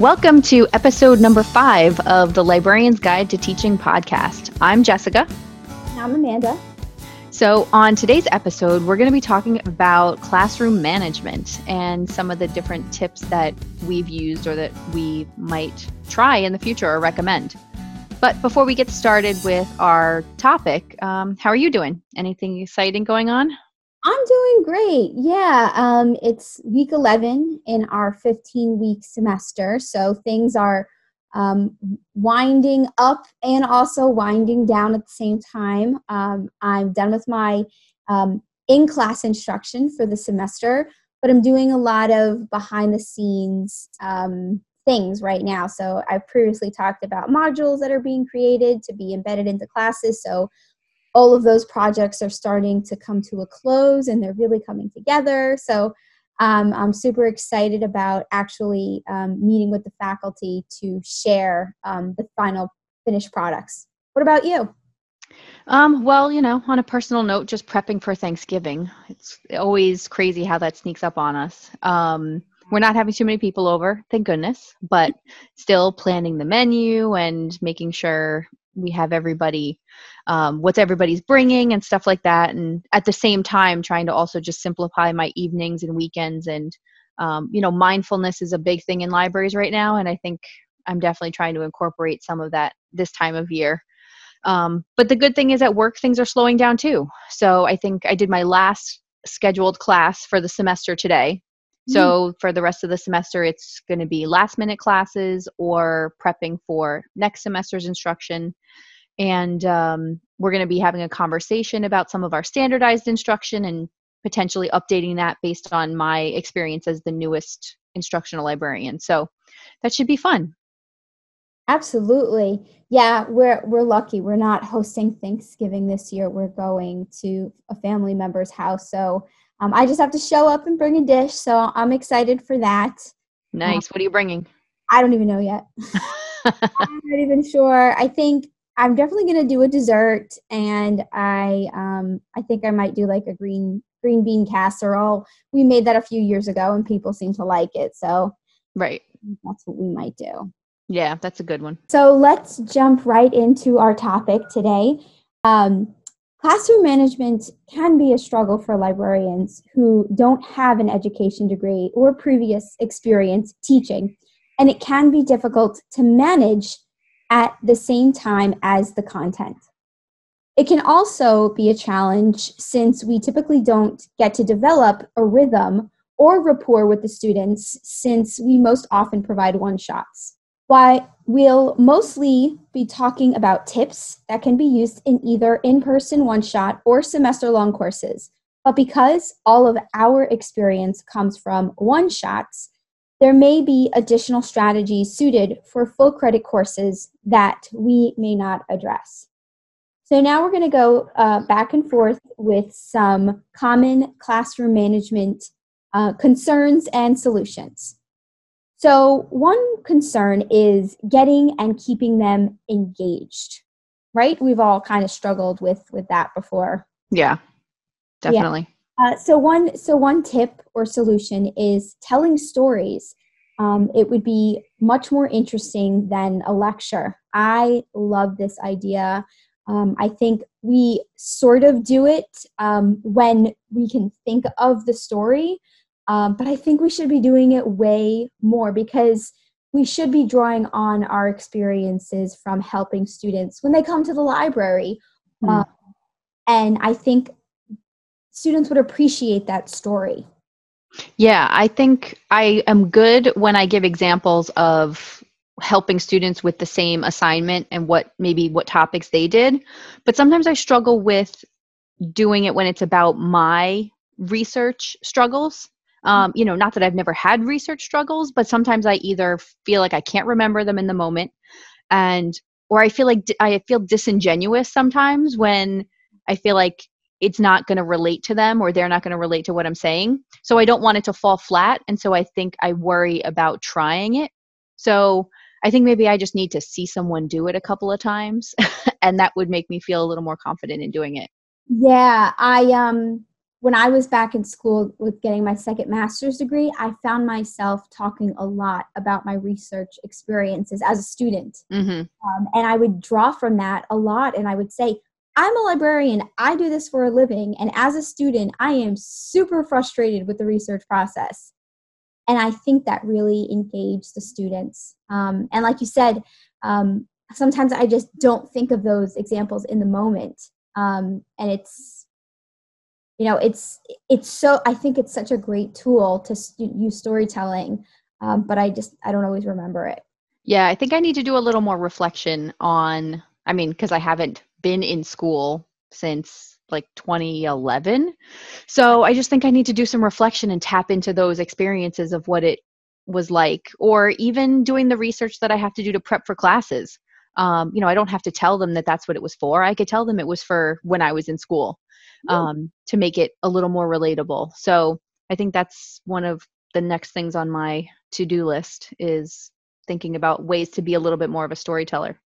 Welcome to episode number five of the Librarian's Guide to Teaching podcast. I'm Jessica. I'm Amanda. So, on today's episode, we're going to be talking about classroom management and some of the different tips that we've used or that we might try in the future or recommend. But before we get started with our topic, um, how are you doing? Anything exciting going on? I'm doing great. Yeah, um, it's week 11 in our 15 week semester. So things are um, winding up and also winding down at the same time. Um, I'm done with my um, in class instruction for the semester, but I'm doing a lot of behind the scenes um, things right now. So I've previously talked about modules that are being created to be embedded into classes. So all of those projects are starting to come to a close and they're really coming together. So um, I'm super excited about actually um, meeting with the faculty to share um, the final finished products. What about you? Um, well, you know, on a personal note, just prepping for Thanksgiving. It's always crazy how that sneaks up on us. Um, we're not having too many people over, thank goodness, but still planning the menu and making sure we have everybody um, what's everybody's bringing and stuff like that and at the same time trying to also just simplify my evenings and weekends and um, you know mindfulness is a big thing in libraries right now and i think i'm definitely trying to incorporate some of that this time of year. Um, but the good thing is at work things are slowing down too. So i think i did my last scheduled class for the semester today so for the rest of the semester, it's going to be last minute classes or prepping for next semester's instruction. And um, we're going to be having a conversation about some of our standardized instruction and potentially updating that based on my experience as the newest instructional librarian. So that should be fun. Absolutely. Yeah, we're we're lucky. We're not hosting Thanksgiving this year. We're going to a family member's house. So um, I just have to show up and bring a dish, so I'm excited for that. Nice. Um, what are you bringing? I don't even know yet. I'm not even sure. I think I'm definitely gonna do a dessert, and I um, I think I might do like a green green bean casserole. We made that a few years ago, and people seem to like it. So right, that's what we might do. Yeah, that's a good one. So let's jump right into our topic today. Um, Classroom management can be a struggle for librarians who don't have an education degree or previous experience teaching, and it can be difficult to manage at the same time as the content. It can also be a challenge since we typically don't get to develop a rhythm or rapport with the students since we most often provide one shots. Why we'll mostly be talking about tips that can be used in either in person one shot or semester long courses. But because all of our experience comes from one shots, there may be additional strategies suited for full credit courses that we may not address. So now we're going to go uh, back and forth with some common classroom management uh, concerns and solutions. So, one concern is getting and keeping them engaged, right? We've all kind of struggled with with that before. Yeah, definitely. Yeah. Uh, so one so one tip or solution is telling stories. Um, it would be much more interesting than a lecture. I love this idea. Um, I think we sort of do it um, when we can think of the story, um, but I think we should be doing it way more because we should be drawing on our experiences from helping students when they come to the library. Mm. and I think students would appreciate that story. Yeah, I think I am good when I give examples of helping students with the same assignment and what maybe what topics they did. But sometimes I struggle with doing it when it's about my research struggles um, you know, not that I've never had research struggles, but sometimes I either feel like I can't remember them in the moment, and or I feel like I feel disingenuous sometimes when I feel like it's not going to relate to them or they're not going to relate to what I'm saying. So I don't want it to fall flat, and so I think I worry about trying it. So I think maybe I just need to see someone do it a couple of times, and that would make me feel a little more confident in doing it. Yeah, I um when I was back in school with getting my second master's degree, I found myself talking a lot about my research experiences as a student. Mm-hmm. Um, and I would draw from that a lot. And I would say, I'm a librarian, I do this for a living. And as a student, I am super frustrated with the research process. And I think that really engaged the students. Um, and like you said, um, sometimes I just don't think of those examples in the moment. Um, and it's you know it's it's so i think it's such a great tool to st- use storytelling um, but i just i don't always remember it. Yeah i think i need to do a little more reflection on i mean because i haven't been in school since like 2011 so i just think i need to do some reflection and tap into those experiences of what it was like or even doing the research that i have to do to prep for classes um, you know i don't have to tell them that that's what it was for i could tell them it was for when i was in school um, to make it a little more relatable. So I think that's one of the next things on my to-do list is thinking about ways to be a little bit more of a storyteller.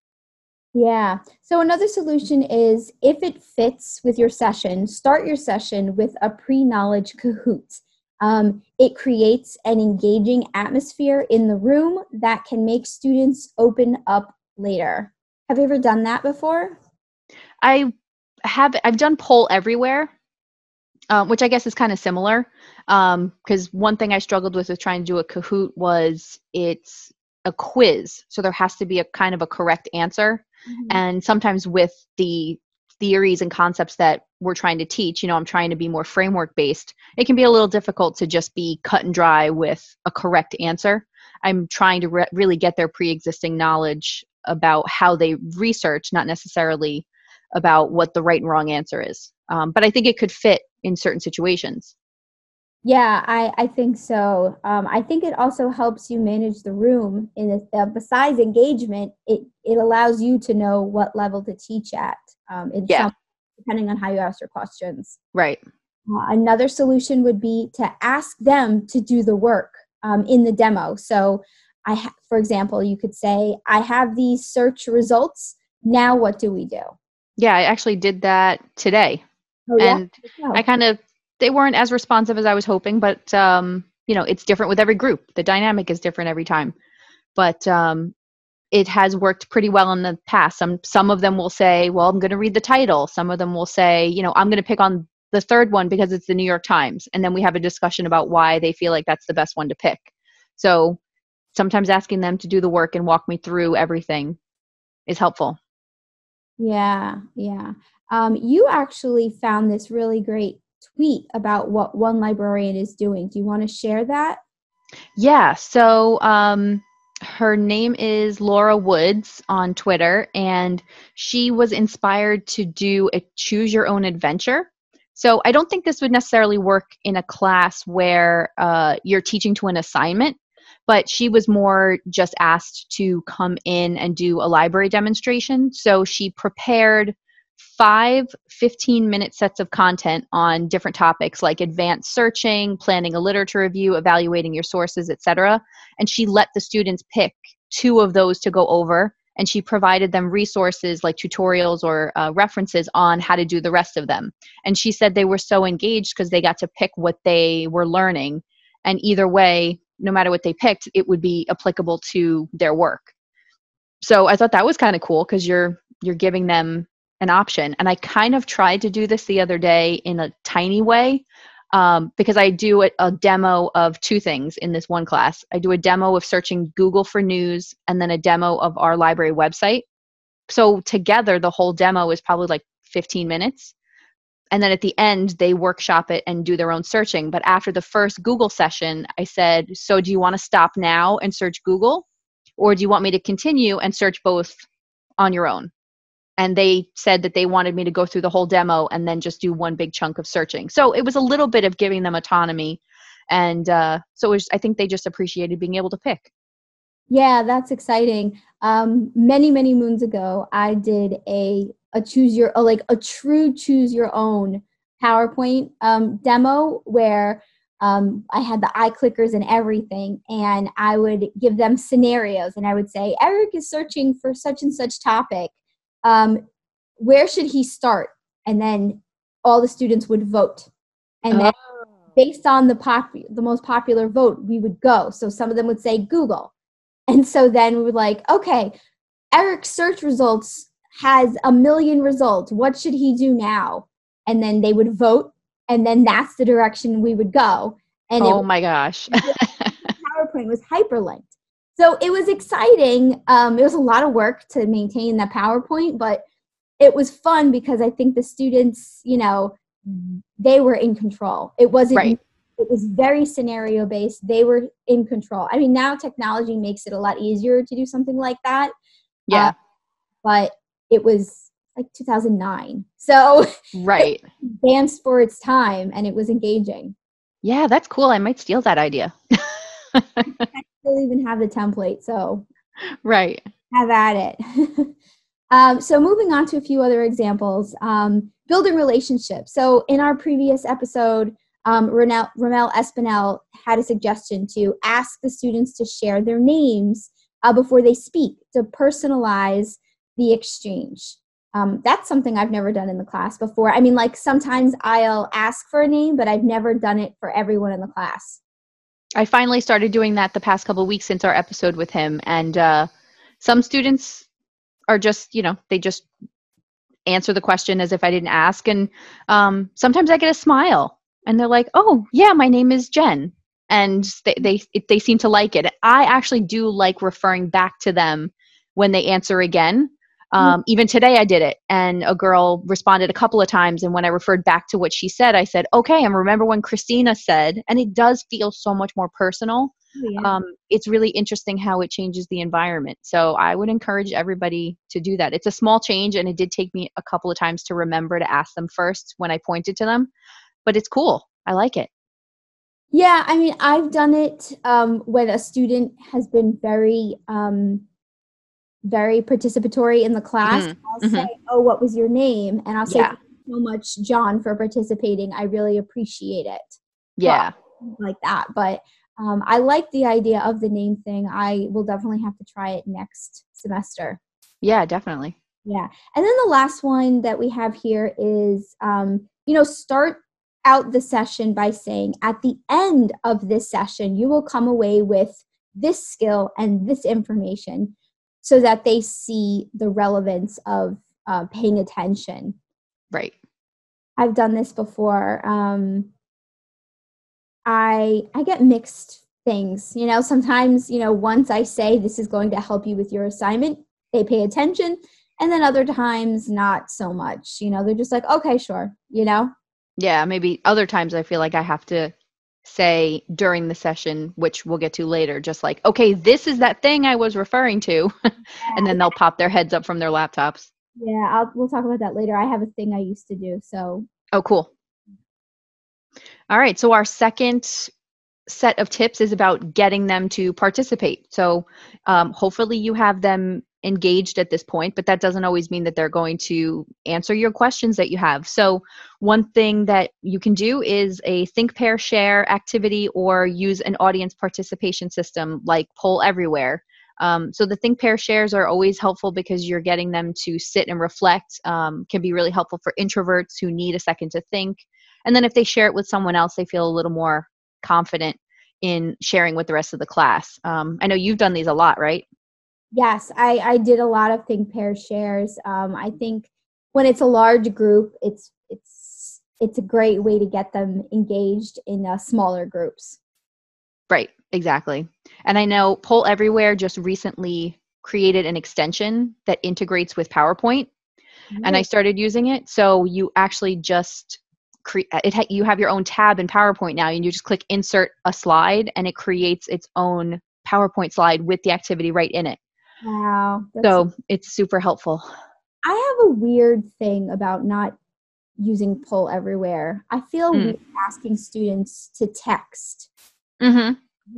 Yeah. So another solution is if it fits with your session, start your session with a pre-knowledge Kahoot. Um, it creates an engaging atmosphere in the room that can make students open up later. Have you ever done that before? I have I've done poll everywhere, um, which I guess is kind of similar. Because um, one thing I struggled with with trying to do a Kahoot was it's a quiz, so there has to be a kind of a correct answer, mm-hmm. and sometimes with the theories and concepts that we're trying to teach, you know, I'm trying to be more framework based. It can be a little difficult to just be cut and dry with a correct answer. I'm trying to re- really get their pre-existing knowledge about how they research, not necessarily about what the right and wrong answer is. Um, but I think it could fit in certain situations. Yeah, I, I think so. Um, I think it also helps you manage the room. In a, uh, besides engagement, it it allows you to know what level to teach at. Um, yeah. Some, depending on how you ask your questions. Right. Uh, another solution would be to ask them to do the work um, in the demo. So, I, ha- for example, you could say, "I have these search results. Now, what do we do?" Yeah, I actually did that today. Oh, yeah? And I kind of they weren't as responsive as I was hoping, but um, you know, it's different with every group. The dynamic is different every time. But um, it has worked pretty well in the past. Some some of them will say, "Well, I'm going to read the title." Some of them will say, "You know, I'm going to pick on the third one because it's the New York Times." And then we have a discussion about why they feel like that's the best one to pick. So, sometimes asking them to do the work and walk me through everything is helpful. Yeah, yeah. Um, you actually found this really great tweet about what one librarian is doing. Do you want to share that? Yeah. So um, her name is Laura Woods on Twitter, and she was inspired to do a choose your own adventure. So I don't think this would necessarily work in a class where uh, you're teaching to an assignment but she was more just asked to come in and do a library demonstration. So she prepared five 15 minute sets of content on different topics like advanced searching, planning a literature review, evaluating your sources, etc. And she let the students pick two of those to go over and she provided them resources like tutorials or uh, references on how to do the rest of them. And she said they were so engaged because they got to pick what they were learning. And either way, no matter what they picked, it would be applicable to their work. So I thought that was kind of cool because you're you're giving them an option. And I kind of tried to do this the other day in a tiny way um, because I do a, a, demo of two things in this one class. I do a demo of searching Google for news and then a demo of our library website. So together, the whole demo is probably like 15 minutes and then at the end they workshop it and do their own searching. But after the first google session i said so do you want to stop now and search google? Or do you want me to continue and search both on your own? And they said that they wanted me to go through the whole demo and then just do one big chunk of searching. So it was a little bit of giving them autonomy. And uh, so was, i think they just appreciated being able to pick. Yeah that's exciting. Um, many many moons ago i did a a choose your like a true choose your own PowerPoint um, demo where um, I had the iClickers and everything, and I would give them scenarios, and I would say, Eric is searching for such and such topic. Um, where should he start? And then all the students would vote. And then oh. based on the pop the most popular vote, we would go. So some of them would say Google. And so then we would like, okay, Eric's search results has a million results. What should he do now? And then they would vote, and then that's the direction we would go. And oh my gosh. PowerPoint was hyperlinked. So it was exciting. Um, it was a lot of work to maintain that PowerPoint, but it was fun because I think the students, you know, they were in control. It wasn't right. it was very scenario based. They were in control. I mean, now technology makes it a lot easier to do something like that. Yeah. Uh, but it was like 2009. So right. Advanced for its time and it was engaging. Yeah, that's cool. I might steal that idea. I still even have the template, so right. Have at it. um, so moving on to a few other examples. Um, building relationships. So in our previous episode, um, Ramel, Ramel Espinel had a suggestion to ask the students to share their names uh, before they speak to personalize the exchange. Um, that's something I've never done in the class before. I mean, like sometimes I'll ask for a name, but I've never done it for everyone in the class. I finally started doing that the past couple weeks since our episode with him, and uh, some students are just, you know, they just answer the question as if I didn't ask, and um, sometimes I get a smile, and they're like, "Oh, yeah, my name is Jen," and they they they seem to like it. I actually do like referring back to them when they answer again Mm-hmm. Um, even today, I did it, and a girl responded a couple of times. And when I referred back to what she said, I said, "Okay, and remember when Christina said?" And it does feel so much more personal. Oh, yeah. um, it's really interesting how it changes the environment. So I would encourage everybody to do that. It's a small change, and it did take me a couple of times to remember to ask them first when I pointed to them, but it's cool. I like it. Yeah, I mean, I've done it um, when a student has been very um, very participatory in the class. Mm-hmm. I'll mm-hmm. say, "Oh, what was your name?" And I'll say, yeah. so much, John, for participating. I really appreciate it." Yeah, well, like that. But um, I like the idea of the name thing. I will definitely have to try it next semester. Yeah, definitely. Yeah, and then the last one that we have here is, um, you know, start out the session by saying, "At the end of this session, you will come away with." this skill and this information so that they see the relevance of uh, paying attention. Right. I've done this before. Um, I I get mixed things. You know, sometimes you know once I say this is going to help you with your assignment, they pay attention, and then other times not so much. You know, they're just like, okay, sure. You know. Yeah, maybe other times I feel like I have to say during the session, which we'll get to later, just like, okay, this is that thing I was referring to. and then they'll pop their heads up from their laptops. Yeah, I'll, we'll talk about that later. I have a thing I used to do. So, oh, cool. All right. So, our second set of tips is about getting them to participate. So, um, hopefully, you have them engaged at this point, but that doesn't always mean that they're going to answer your questions that you have. So, one thing that you can do is a think, pair, share activity or use an audience participation system like Poll Everywhere. Um, so, the think, pair, shares are always helpful because you're getting them to sit and reflect, um, can be really helpful for introverts who need a second to think. And then, if they share it with someone else, they feel a little more confident in sharing with the rest of the class. Um, I know you've done these a lot, right? Yes, I, I did a lot of think pair shares. Um, I think when it's a large group, it's it's it's a great way to get them engaged in uh, smaller groups. Right, exactly. And I know Poll Everywhere just recently created an extension that integrates with PowerPoint, and I started using it. So you actually just create it. Ha- you have your own tab in PowerPoint now, and you just click Insert a slide, and it creates its own PowerPoint slide with the activity right in it. Wow. So it's super helpful. I have a weird thing about not using Poll Everywhere. I feel mm. asking students to text. Mm-hmm.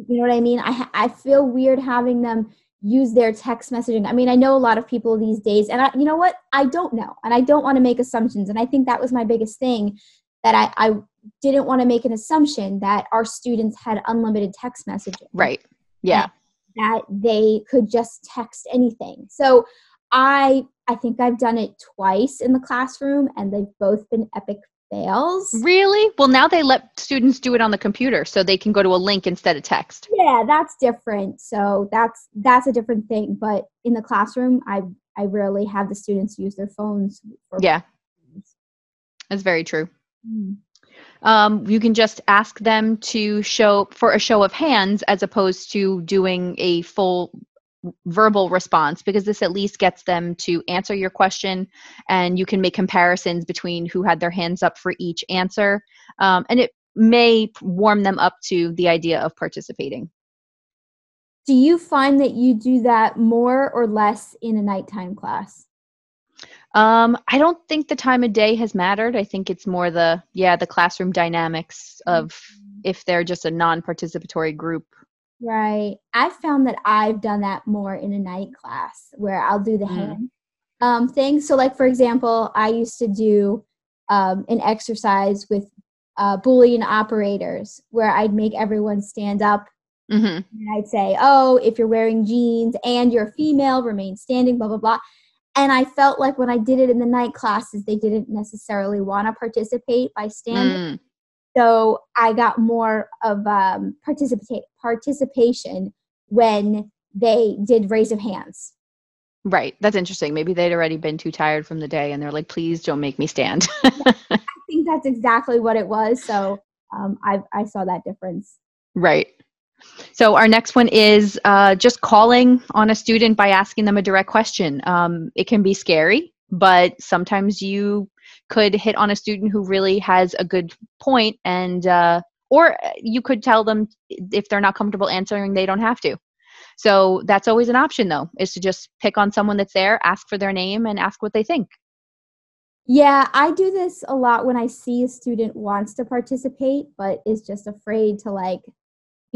You know what I mean? I I feel weird having them use their text messaging. I mean, I know a lot of people these days, and I, you know what? I don't know, and I don't want to make assumptions. And I think that was my biggest thing that I, I didn't want to make an assumption that our students had unlimited text messaging. Right. Yeah. That they could just text anything. So I I think I've done it twice in the classroom and they've both been epic fails. Really? Well, now they let students do it on the computer so they can go to a link instead of text. Yeah, that's different. So that's that's a different thing. But in the classroom, I I rarely have the students use their phones. yeah, that's very true. Mm. Um, you can just ask them to show for a show of hands as opposed to doing a full verbal response because this at least gets them to answer your question and you can make comparisons between who had their hands up for each answer. Um, and it may warm them up to the idea of participating. Do you find that you do that more or less in a nighttime class um, i don't think the time of day has mattered i think it's more the yeah the classroom dynamics of mm-hmm. if they're just a non-participatory group Right. I found that I've done that more in a night class where I'll do the mm. hand um, thing. So, like for example, I used to do um, an exercise with uh, Boolean operators where I'd make everyone stand up. Mm-hmm. And I'd say, "Oh, if you're wearing jeans and you're female, remain standing." Blah blah blah. And I felt like when I did it in the night classes, they didn't necessarily want to participate by standing. Mm. So I got more of um, participate participation when they did raise of hands. Right. That's interesting. Maybe they'd already been too tired from the day and they're like, please don't make me stand. I think that's exactly what it was. So um, I, I saw that difference. Right. So our next one is uh, just calling on a student by asking them a direct question. Um, it can be scary, but sometimes you could hit on a student who really has a good point and uh, or you could tell them if they're not comfortable answering they don't have to so that's always an option though is to just pick on someone that's there ask for their name and ask what they think yeah i do this a lot when i see a student wants to participate but is just afraid to like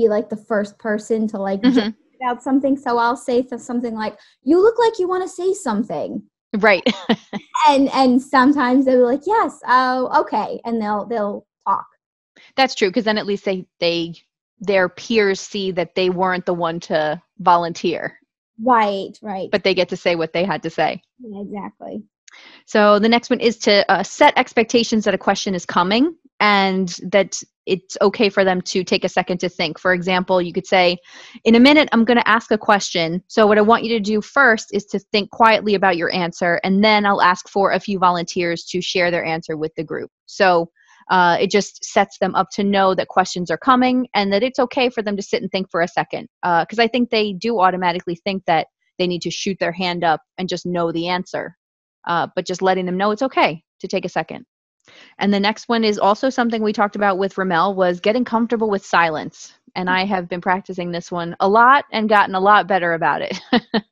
be like the first person to like mm-hmm. about something so i'll say something like you look like you want to say something. Right. And and sometimes they'll be like yes oh okay and they'll they'll talk. That's true because then at least they they their peers see that they weren't the one to volunteer. Right right. But they get to say what they had to say. Yeah, exactly. So the next one is to uh, set expectations that a question is coming and that it's okay for them to take a second to think. For example, you could say, In a minute, I'm going to ask a question. So, what I want you to do first is to think quietly about your answer, and then I'll ask for a few volunteers to share their answer with the group. So, uh, it just sets them up to know that questions are coming and that it's okay for them to sit and think for a second. Because uh, I think they do automatically think that they need to shoot their hand up and just know the answer. Uh, but just letting them know it's okay to take a second. And the next one is also something we talked about with Ramel was getting comfortable with silence. And I have been practicing this one a lot and gotten a lot better about it.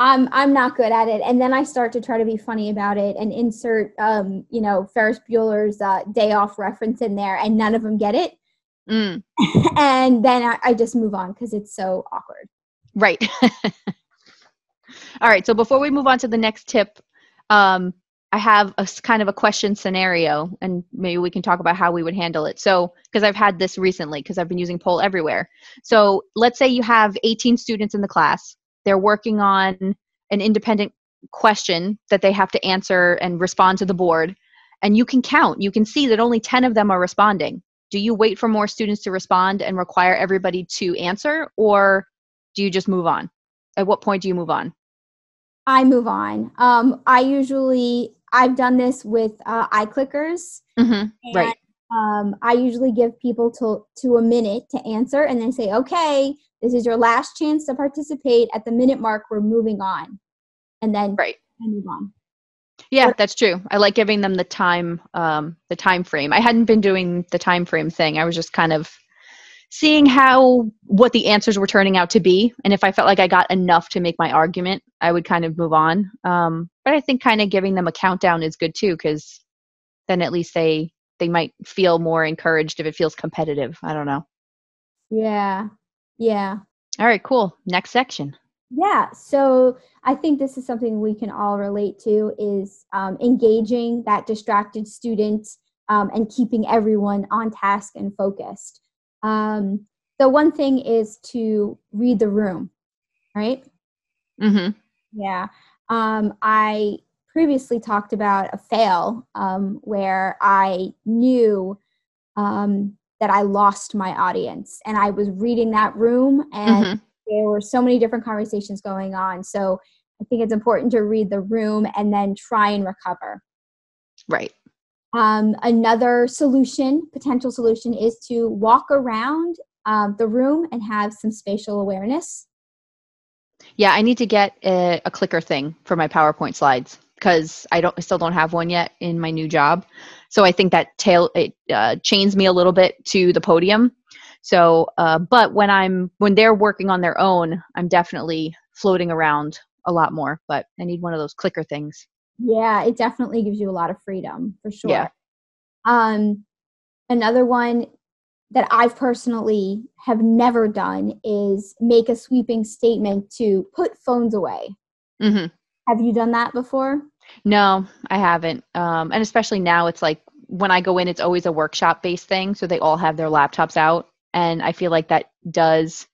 I'm I'm not good at it, and then I start to try to be funny about it and insert, um, you know, Ferris Bueller's uh, Day Off reference in there, and none of them get it. Mm. and then I, I just move on because it's so awkward. Right. All right. So before we move on to the next tip, um, I have a kind of a question scenario, and maybe we can talk about how we would handle it. So, because I've had this recently, because I've been using Poll Everywhere. So, let's say you have 18 students in the class, they're working on an independent question that they have to answer and respond to the board, and you can count. You can see that only 10 of them are responding. Do you wait for more students to respond and require everybody to answer, or do you just move on? At what point do you move on? I move on. Um, I usually I've done this with uh, iClickers. Mm-hmm. right. Um, I usually give people to to a minute to answer, and then say, "Okay, this is your last chance to participate." At the minute mark, we're moving on, and then right. I move on. Yeah, that's true. I like giving them the time, um, the time frame. I hadn't been doing the time frame thing. I was just kind of seeing how what the answers were turning out to be and if i felt like i got enough to make my argument i would kind of move on um, but i think kind of giving them a countdown is good too because then at least they they might feel more encouraged if it feels competitive i don't know yeah yeah all right cool next section yeah so i think this is something we can all relate to is um, engaging that distracted student um, and keeping everyone on task and focused um, the one thing is to read the room, right? Mm-hmm. Yeah. Um, I previously talked about a fail um, where I knew um, that I lost my audience and I was reading that room and mm-hmm. there were so many different conversations going on. So I think it's important to read the room and then try and recover. Right. Um, another solution, potential solution, is to walk around um, the room and have some spatial awareness. Yeah, I need to get a, a clicker thing for my PowerPoint slides because I don't, I still don't have one yet in my new job. So I think that tail it uh, chains me a little bit to the podium. So, uh, but when I'm when they're working on their own, I'm definitely floating around a lot more. But I need one of those clicker things. Yeah, it definitely gives you a lot of freedom for sure. Yeah. Um, another one that I've personally have never done is make a sweeping statement to put phones away. Mm-hmm. Have you done that before? No, I haven't. Um, and especially now, it's like when I go in, it's always a workshop based thing. So they all have their laptops out. And I feel like that does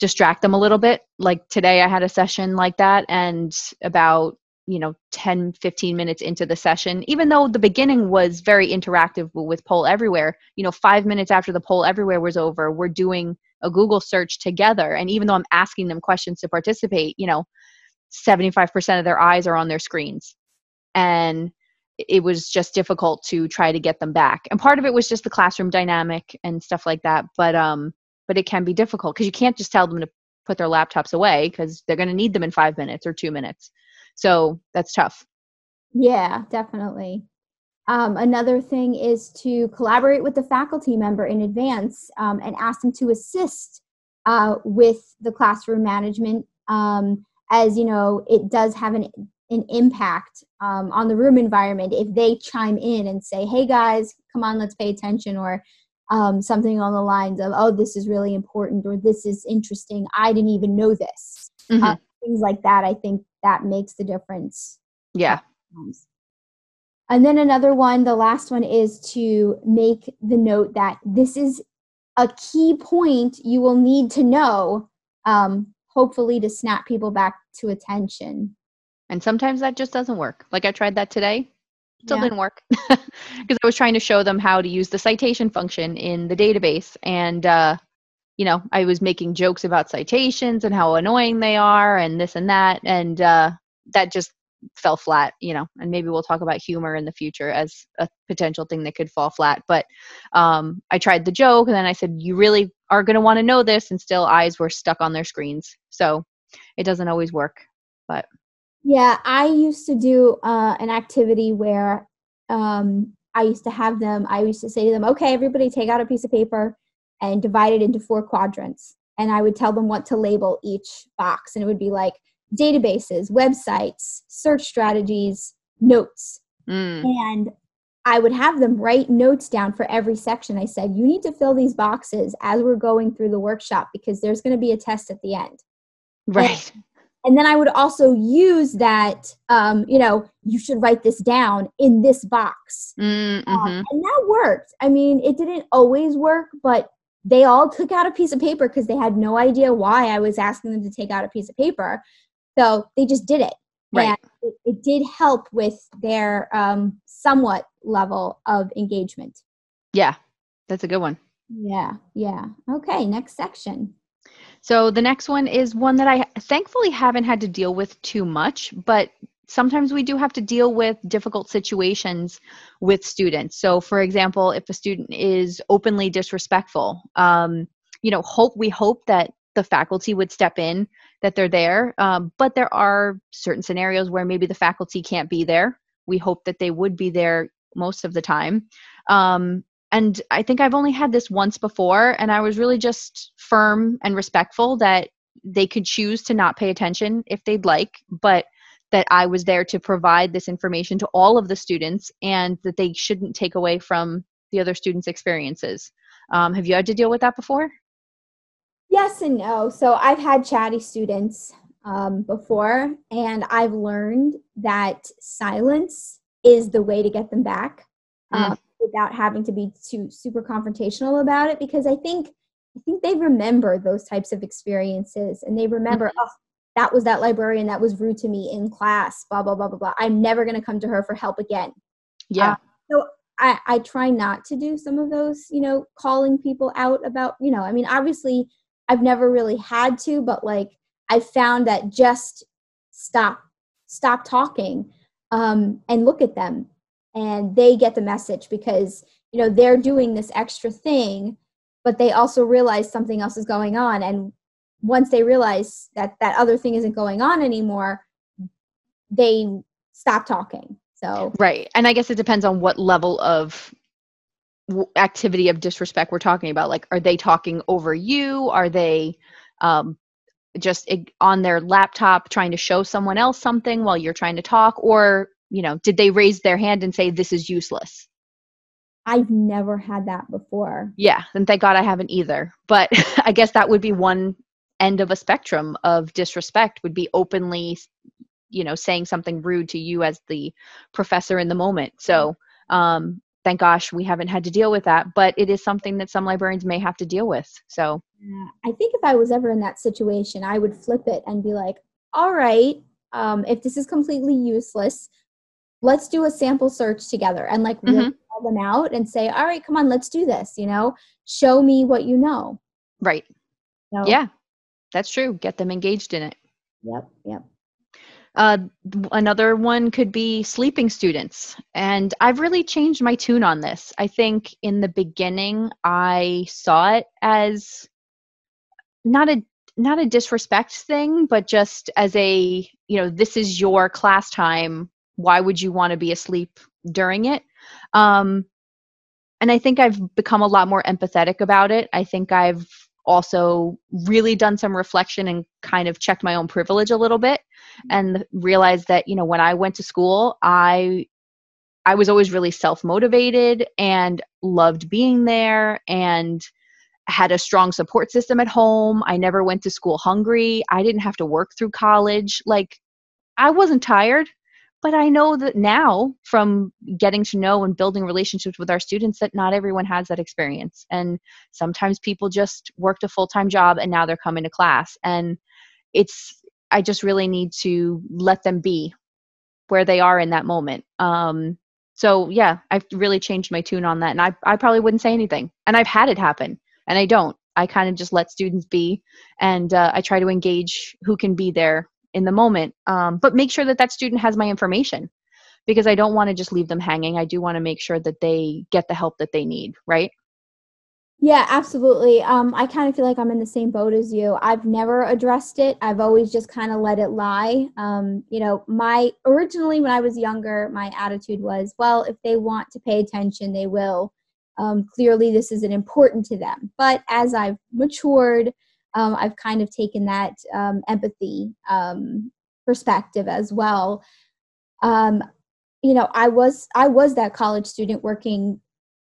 distract them a little bit. Like today, I had a session like that, and about you know 10 15 minutes into the session even though the beginning was very interactive with poll everywhere you know 5 minutes after the poll everywhere was over we're doing a google search together. And even though i'm asking them questions to participate you know 75% of their eyes are on their screens. And it was just difficult to try to get them back. And part of it was just the classroom dynamic and stuff like that but um but it can be difficult because you can't just tell them to put their laptops away because they're going to need them in five minutes or two minutes so that's tough yeah definitely um, another thing is to collaborate with the faculty member in advance um, and ask them to assist uh, with the classroom management um, as you know it does have an an impact um, on the room environment if they chime in and say, hey guys, come on, let's pay attention, or um, something on the lines of, oh, this is really important, or this is interesting. I didn't even know this. Mm-hmm. Uh, things like that, I think that makes the difference. Yeah. And then another one, the last one is to make the note that this is a key point you will need to know, um, hopefully, to snap people back to attention. And sometimes that just doesn't work. Like I tried that today, still yeah. didn't work because I was trying to show them how to use the citation function in the database. And, uh, you know, I was making jokes about citations and how annoying they are and this and that. And uh, that just fell flat, you know, and maybe we'll talk about humor in the future as a potential thing that could fall flat. But um, I tried the joke and then I said, you really are going to want to know this. And still eyes were stuck on their screens. So it doesn't always work. But yeah, I used to do uh, an activity where um, I used to have them, I used to say to them, okay, everybody take out a piece of paper and divide it into four quadrants. And I would tell them what to label each box. And it would be like databases, websites, search strategies, notes. Mm. And I would have them write notes down for every section. I said, you need to fill these boxes as we're going through the workshop because there's going to be a test at the end. Right. And and then i would also use that um, you know you should write this down in this box mm, um, mm-hmm. um, and that worked i mean it didn't always work but they all took out a piece of paper because they had no idea why i was asking them to take out a piece of paper. So they just did it. Right. It, it, did help with their um, somewhat level of engagement. Yeah that's a good one. Yeah yeah. Okay next section. So the next one is one that I thankfully haven't had to deal with too much, but sometimes we do have to deal with difficult situations with students. So, for example, if a student is openly disrespectful, um, you know, hope we hope that the faculty would step in, that they're there. Um, but there are certain scenarios where maybe the faculty can't be there. We hope that they would be there most of the time. Um, and I think I've only had this once before, and I was really just firm and respectful that they could choose to not pay attention if they'd like, but that I was there to provide this information to all of the students and that they shouldn't take away from the other students' experiences. Um, have you had to deal with that before? Yes and no. So I've had chatty students um, before, and I've learned that silence is the way to get them back. Mm. Um, without having to be too super confrontational about it because I think I think they remember those types of experiences and they remember, mm-hmm. oh, that was that librarian that was rude to me in class, blah, blah, blah, blah, blah. I'm never going to come to her for help again. Yeah. Uh, so I, I try not to do some of those, you know, calling people out about, you know, I mean, obviously I've never really had to, but like I found that just stop, stop talking um, and look at them and they get the message because, you know, they're doing this extra thing, but they also realize something else is going on. And once they realize that that other thing isn't going on anymore, they stop talking. So right, and I guess it depends on what level of activity of disrespect we're talking about. Like, are they talking over you? Are they um, just on their laptop trying to show someone else something while you're trying to talk, or you know, did they raise their hand and say this is useless? I've never had that before. Yeah, and thank God I haven't either. But I guess that would be one end of a spectrum of disrespect would be openly you know saying something rude to you as the professor in the moment. So um thank gosh we haven't had to deal with that but it is something that some librarians may have to deal with. So yeah, i think if i was ever in that situation i would flip it and be like all right um, if this is completely useless let's do a sample search together and like mm-hmm. call them out and say all right come on let's do this you know? Show me what you know. Right. So, yeah that's true. Get them engaged in it. Yep, yep. Uh, another one could be sleeping students. And I've really changed my tune on this. I think in the beginning, I saw it as not a not a disrespect thing, but just as a, you know, this is your class time. Why would you want to be asleep during it? Um, and I think I've become a lot more empathetic about it. I think I've also really done some reflection and kind of checked my own privilege a little bit and realized that you know when i went to school i i was always really self-motivated and loved being there and had a strong support system at home. I never went to school hungry. I didn't have to work through college. Like i wasn't tired but I know that now from getting to know and building relationships with our students that not everyone has that experience. And sometimes people just worked a full time job and now they're coming to class. And it's, I just really need to let them be where they are in that moment. Um, so yeah, I've really changed my tune on that. And I, I probably wouldn't say anything. And I've had it happen and I don't. I kind of just let students be and uh, I try to engage who can be there in the moment um, but make sure that that student has my information because i don't want to just leave them hanging. I do want to make sure that they get the help that they need right? Yeah absolutely. Um, i kind of feel like i'm in the same boat as you. I've never addressed it. I've always just kind of let it lie. Um, you know my originally when i was younger my attitude was well if they want to pay attention they will. Um, clearly this isn't important to them. But as i've matured um, I've kind of taken that um, empathy um, perspective as well. Um, you know, I was I was that college student working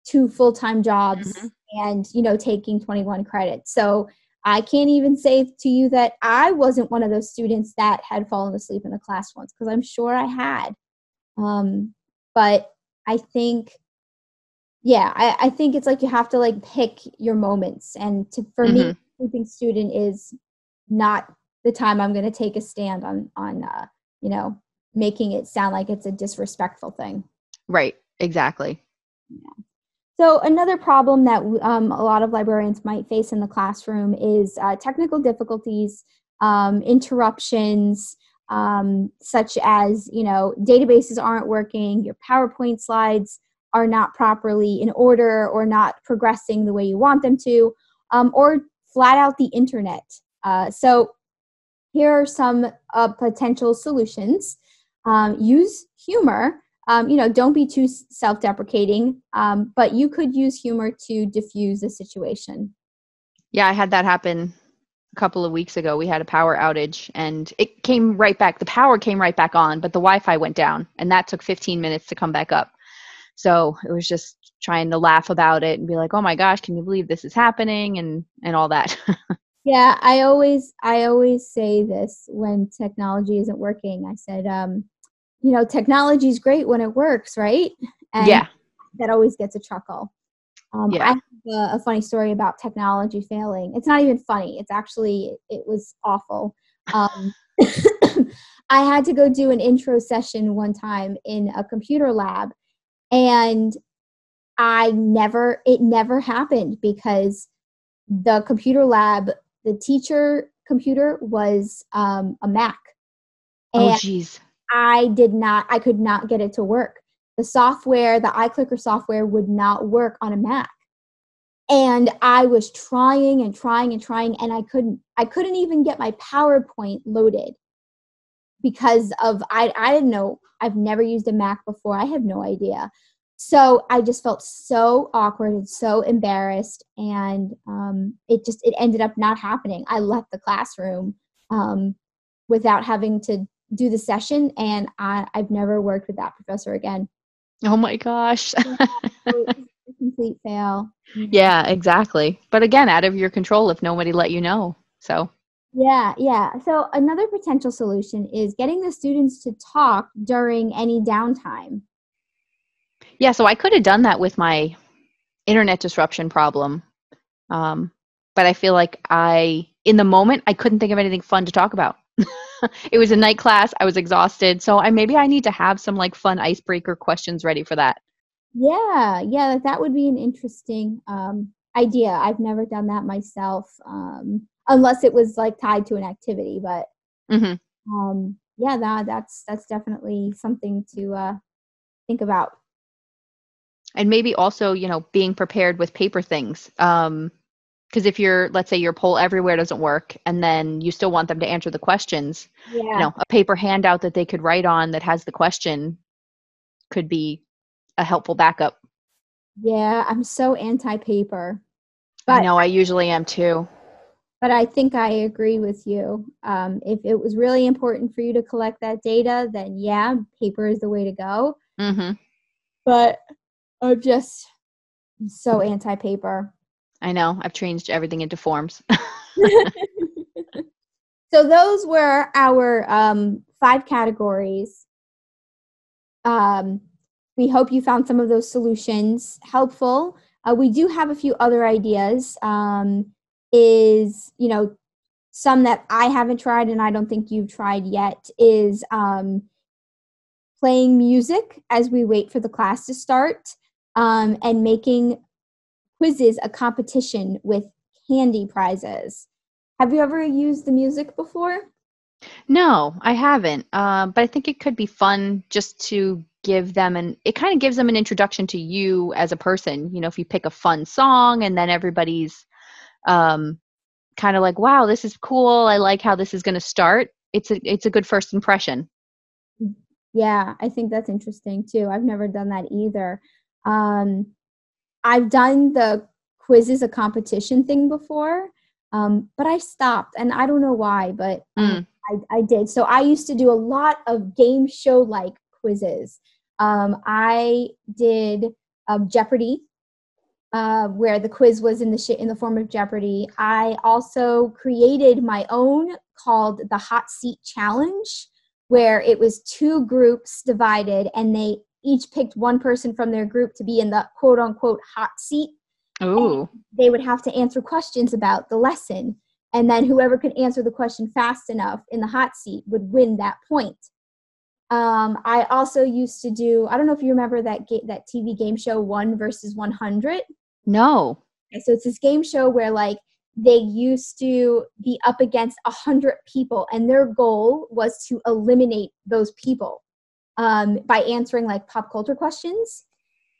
two full time jobs mm-hmm. and you know taking 21 credits. So I can't even say to you that I wasn't one of those students that had fallen asleep in the class once because I'm sure I had. Um, but I think yeah I, I, think it's like you have to like pick your moments and to for mm-hmm. me sleeping student is not the time I'm going to take a stand on on uh, you know making it sound like it's a disrespectful thing. Right. Exactly. Yeah. So another problem that um, a lot of librarians might face in the classroom is uh, technical difficulties, um, interruptions, um, such as you know databases aren't working, your PowerPoint slides are not properly in order or not progressing the way you want them to, um, or flat out the internet. Uh, so here are some uh, potential solutions. Um, use humor. Um, you know, don't be too self-deprecating, um, but you could use humor to diffuse the situation. Yeah, I had that happen a couple of weeks ago. We had a power outage, and it came right back. The power came right back on, but the Wi-Fi went down, and that took 15 minutes to come back up. So it was just trying to laugh about it and be like, "Oh my gosh, can you believe this is happening?" and and all that. yeah, I always I always say this when technology isn't working. I said, um, you know, technology is great when it works, right? And yeah, that always gets a chuckle. Um, yeah. I have a, a, funny story about technology failing. It's not even funny. It's actually it was awful. Um, I had to go do an intro session one time in a computer lab and I never it never happened because the computer lab the teacher computer was um, a Mac. Oh, jeez. I did not, I could not get it to work. The software, the iClicker software would not work on a Mac. And I was trying and trying and trying, and I couldn't, I couldn't even get my PowerPoint loaded because of, I, I didn't know, I've never used a Mac before. I have no idea. So I just felt so awkward and so embarrassed, and um, it just it ended up not happening. I left the classroom um, without having to do the session, and I, I've never worked with that professor again. Oh my gosh. complete fail. Yeah, exactly. But again, out of your control if nobody let you know. So yeah, yeah. So another potential solution is getting the students to talk during any downtime. Yeah, so I could have done that with my internet disruption problem. Um, but I feel like I, in the moment, I couldn't think of anything fun to talk about. it was a night class. I was exhausted. So I maybe I need to have some like fun icebreaker questions ready for that. Yeah, yeah, that would be an interesting um, idea. I've never done that myself, um, unless it was like tied to an activity. But mm-hmm. um, yeah, that that's that's definitely something to uh, think about and maybe also you know being prepared with paper things um because if you're let's say your Poll Everywhere doesn't work and then you still want them to answer the questions yeah. you know a paper handout that they could write on that has the question could be a helpful backup yeah i'm so anti-paper but i know i usually am too but i think i agree with you um, if it was really important for you to collect that data then yeah paper is the way to go mm-hmm. but I'm just so anti paper. I know. I've changed everything into forms. so those were our um, five categories. Um, we hope you found some of those solutions helpful. Uh, we do have a few other ideas. Um, is you know some that I haven't tried and I don't think you've tried yet is um, playing music as we wait for the class to start um, and making quizzes a competition with candy prizes. Have you ever used the music before? No, I haven't. Uh, but I think it could be fun just to give them and it kind of gives them an introduction to you as a person. You know, if you pick a fun song and then everybody's um, kind of like, "Wow, this is cool. I like how this is going to start." It's a it's a good first impression. Yeah, I think that's interesting too. I've never done that either. Um, I've done the quizzes a competition thing before, um, but I stopped, and I don't know why, but um, mm. I, I, did. So I used to do a lot of game show like quizzes. Um, I did um, Jeopardy, uh, where the quiz was in the sh- in the form of Jeopardy. I also created my own called the Hot Seat Challenge, where it was two groups divided, and they each picked one person from their group to be in the quote unquote hot seat. Ooh. They would have to answer questions about the lesson. And then whoever could answer the question fast enough in the hot seat would win that point. Um, I also used to do, I don't know if you remember that, ga- that TV game show, One versus 100. No. So it's this game show where like they used to be up against a hundred people and their goal was to eliminate those people um, by answering like pop culture questions.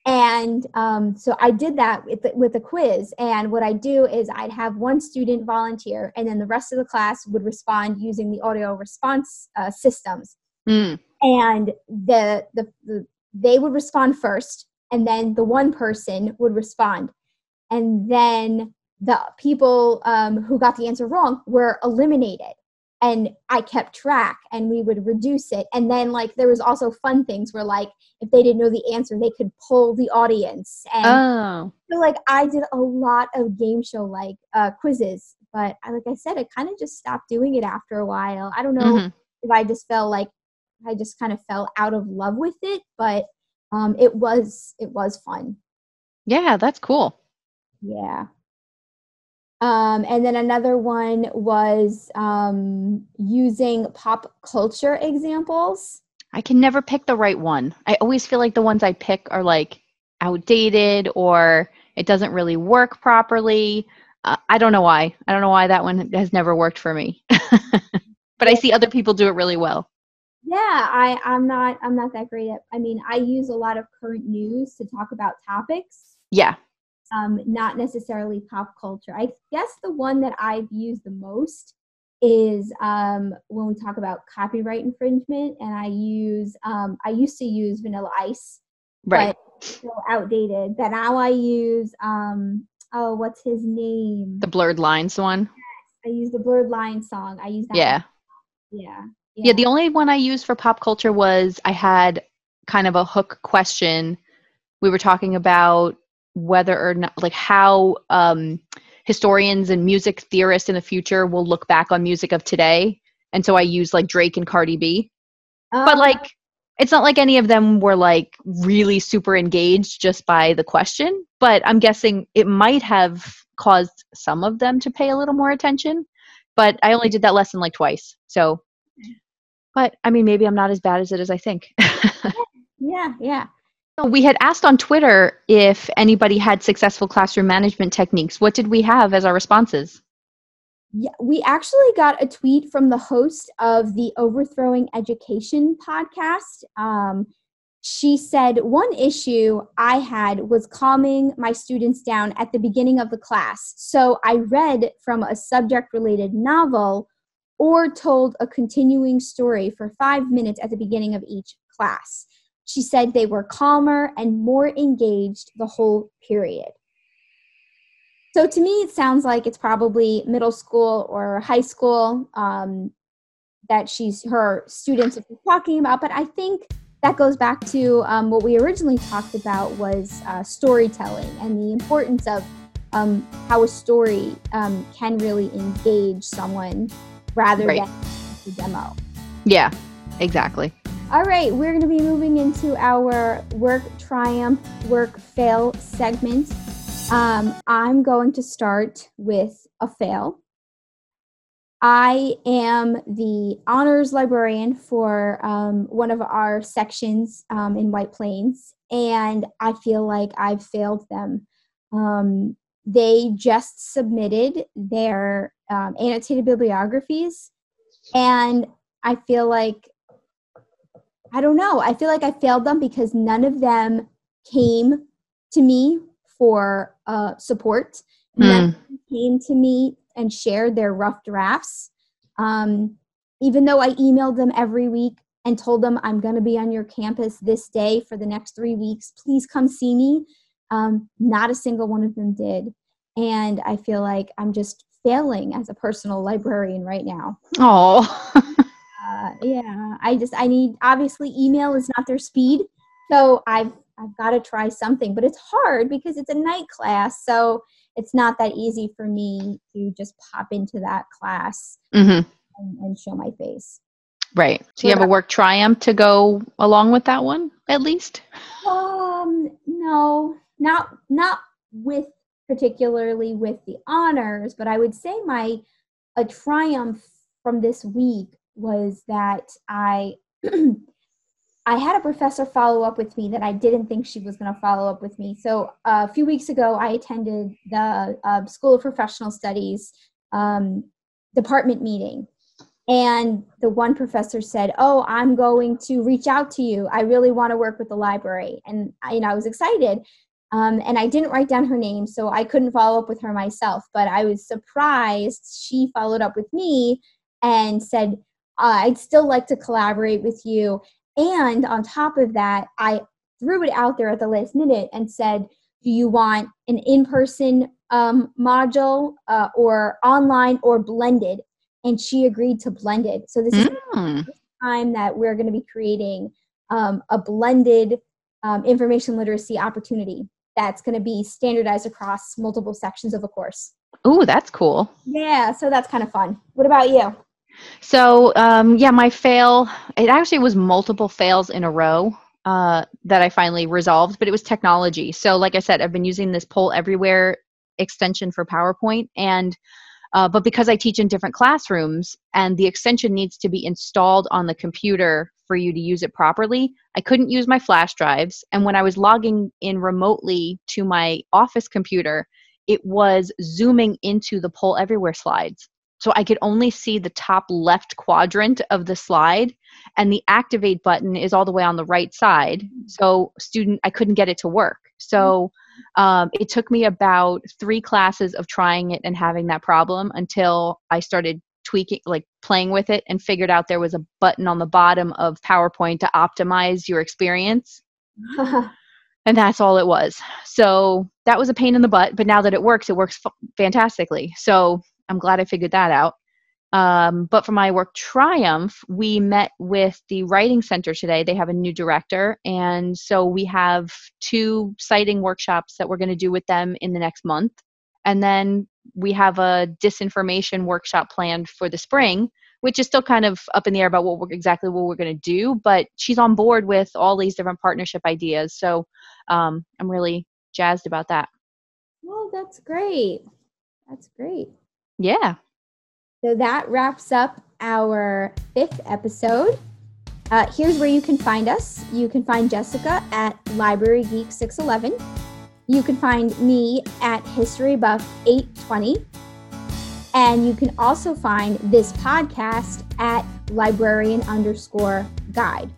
And um, so I did that with the, with a quiz. And what I do is I'd have one student volunteer, and then the rest of the class would respond using the audio response uh, systems. Mm. And the, the, the they would respond first, and then the one person would respond, and then the people um, who got the answer wrong were eliminated and I kept track and we would reduce it. And then like there was also fun things where like if they didn't know the answer, they could pull the audience. And oh. so like I did a lot of game show like uh, quizzes, but I, like I said, I kind of just stopped doing it after a while. I don't know mm-hmm. if I just felt like I just kind of fell out of love with it, but um, it was it was fun. Yeah, that's cool. Yeah. Um, and then another one was um, using pop culture examples. I can never pick the right one. I always feel like the ones I pick are like outdated or it doesn't really work properly. Uh, I don't know why. I don't know why that one has never worked for me. but I see other people do it really well. Yeah, I, I'm not I'm not that great at I mean, I use a lot of current news to talk about topics. Yeah. Um, not necessarily pop culture. I guess the one that I've used the most is um, when we talk about copyright infringement, and I use um, I used to use Vanilla Ice, Right. but so outdated. But now I use um, oh, what's his name? The blurred lines one. I use the Blurred Lines song. I use that. Yeah. yeah, Yeah, the only one I used for pop culture was I had kind of a hook question. We were talking about whether or not, like, how um, historians and music theorists in the future will look back on music of today. And so I use like Drake and Cardi B. But Uh, like, it's not like any of them were like really super engaged just by the question. But I'm guessing it might have caused some of them to pay a little more attention. But I only did that lesson like twice. So but I mean, maybe I'm not as bad as it as I think. yeah, yeah. We had asked on Twitter if anybody had successful classroom management techniques. What did we have as our responses? Yeah, we actually got a tweet from the host of the Overthrowing Education podcast. Um, she said, One issue I had was calming my students down at the beginning of the class. So I read from a subject related novel or told a continuing story for five minutes at the beginning of each class. She said they were calmer and more engaged the whole period. So to me, it sounds like it's probably middle school or high school um, that she's her students are talking about. But I think that goes back to um, what we originally talked about was uh, storytelling and the importance of um, how a story um, can really engage someone rather Right. than a demo. Yeah, exactly. All right, we're going to be moving into our work triumph, work fail segment. Um, I'm going to start with a fail. I am the honors librarian for um, one of our sections um, in White Plains, and I feel like I've failed them. Um, they just submitted their um, annotated bibliographies, and I feel like I don't know. I feel like I failed them because none of them came to me for uh, support. None of them came to me and shared their rough drafts. Um, even though I emailed them every week and told them I'm going to be on your campus this day for the next three weeks, please come see me. Um, not a single one of them did. And I feel like I'm just failing as a personal librarian right now. Oh, Uh, yeah, I just I need obviously email is not their speed, so I've I've got to try something, but it's hard because it's a night class, so it's not that easy for me to just pop into that class hmm and, and show my face. right. So you have a work triumph to go along with that one, at least. Um, no, not not with particularly with the honors, but I would say my a triumph from this week was that I I had a professor follow up with me that I didn't think she was going to follow up with me. So uh, a few weeks ago, I attended the uh, School of Professional Studies um, department meeting, and the one professor said, "Oh, I'm going to reach out to you. I really want to work with the library." And I, you know, I was excited. Um, and I didn't write down her name, so I couldn't follow up with her myself. But I was surprised she followed up with me and said, uh, "I'd still like to collaborate with you." And on top of that, I threw it out there at the last minute and said, "Do you want an in-person um, module uh, or online or blended?" And she agreed to blended. So this is Mm. time that we're going to be creating um, a blended um, information literacy opportunity that's going to be standardized across multiple sections of a course. Ooh, that's cool. Yeah, so that's kind of fun. What about you? So, um, yeah, my fail, it actually was multiple fails in a row uh, that I finally resolved, but it was technology. So, like I said, I've been using this Poll Everywhere extension for PowerPoint. And uh, but because I teach in different classrooms and the extension needs to be installed on the computer for you to use it properly, I couldn't use my flash drives. And when I was logging in remotely to my office computer, it was zooming into the Poll Everywhere slides. So I could only see the top left quadrant of the slide, and the activate button is all the way on the right side. So student, I couldn't get it to work. So um, it took me about three classes of trying it and having that problem until I started tweaking, like playing with it, and figured out there was a button on the bottom of PowerPoint to optimize your experience. and that's all it was. So that was a pain in the butt, but now that it works, it works f- fantastically. So I'm glad I figured that out. Um, but for my work triumph, we met with the writing center today. They have a new director, and so we have two citing workshops that we're going to do with them in the next month, and then we have a disinformation workshop planned for the spring, which is still kind of up in the air about what exactly what we're going to do. But she's on board with all these different partnership ideas, so um, I'm really jazzed about that. Well, that's great. That's great. Yeah. So that wraps up our fifth episode. Uh, here's where you can find us. You can find Jessica at Library Geek 611. You can find me at History Buff 820. And you can also find this podcast at librarian underscore guide.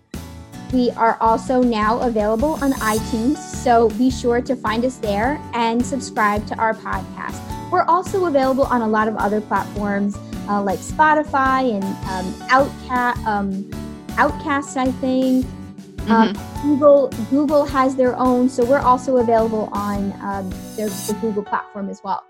We are also now available on iTunes, so be sure to find us there and subscribe to our podcast. We're also available on a lot of other platforms uh, like Spotify and um, Outcast, um, Outcast, I think. Um, mm-hmm. Google Google has their own, so we're also available on um, the, the Google platform as well.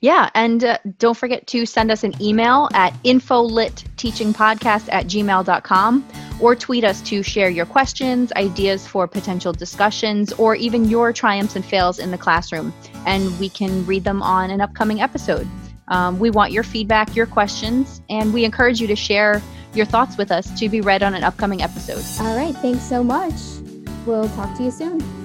Yeah, and uh, don't forget to send us an email at infolitteachingpodcast at gmail.com or tweet us to share your questions, ideas for potential discussions, or even your triumphs and fails in the classroom. And we can read them on an upcoming episode. Um, we want your feedback, your questions, and we encourage you to share your thoughts with us to be read on an upcoming episode. All right. Thanks so much. We'll talk to you soon.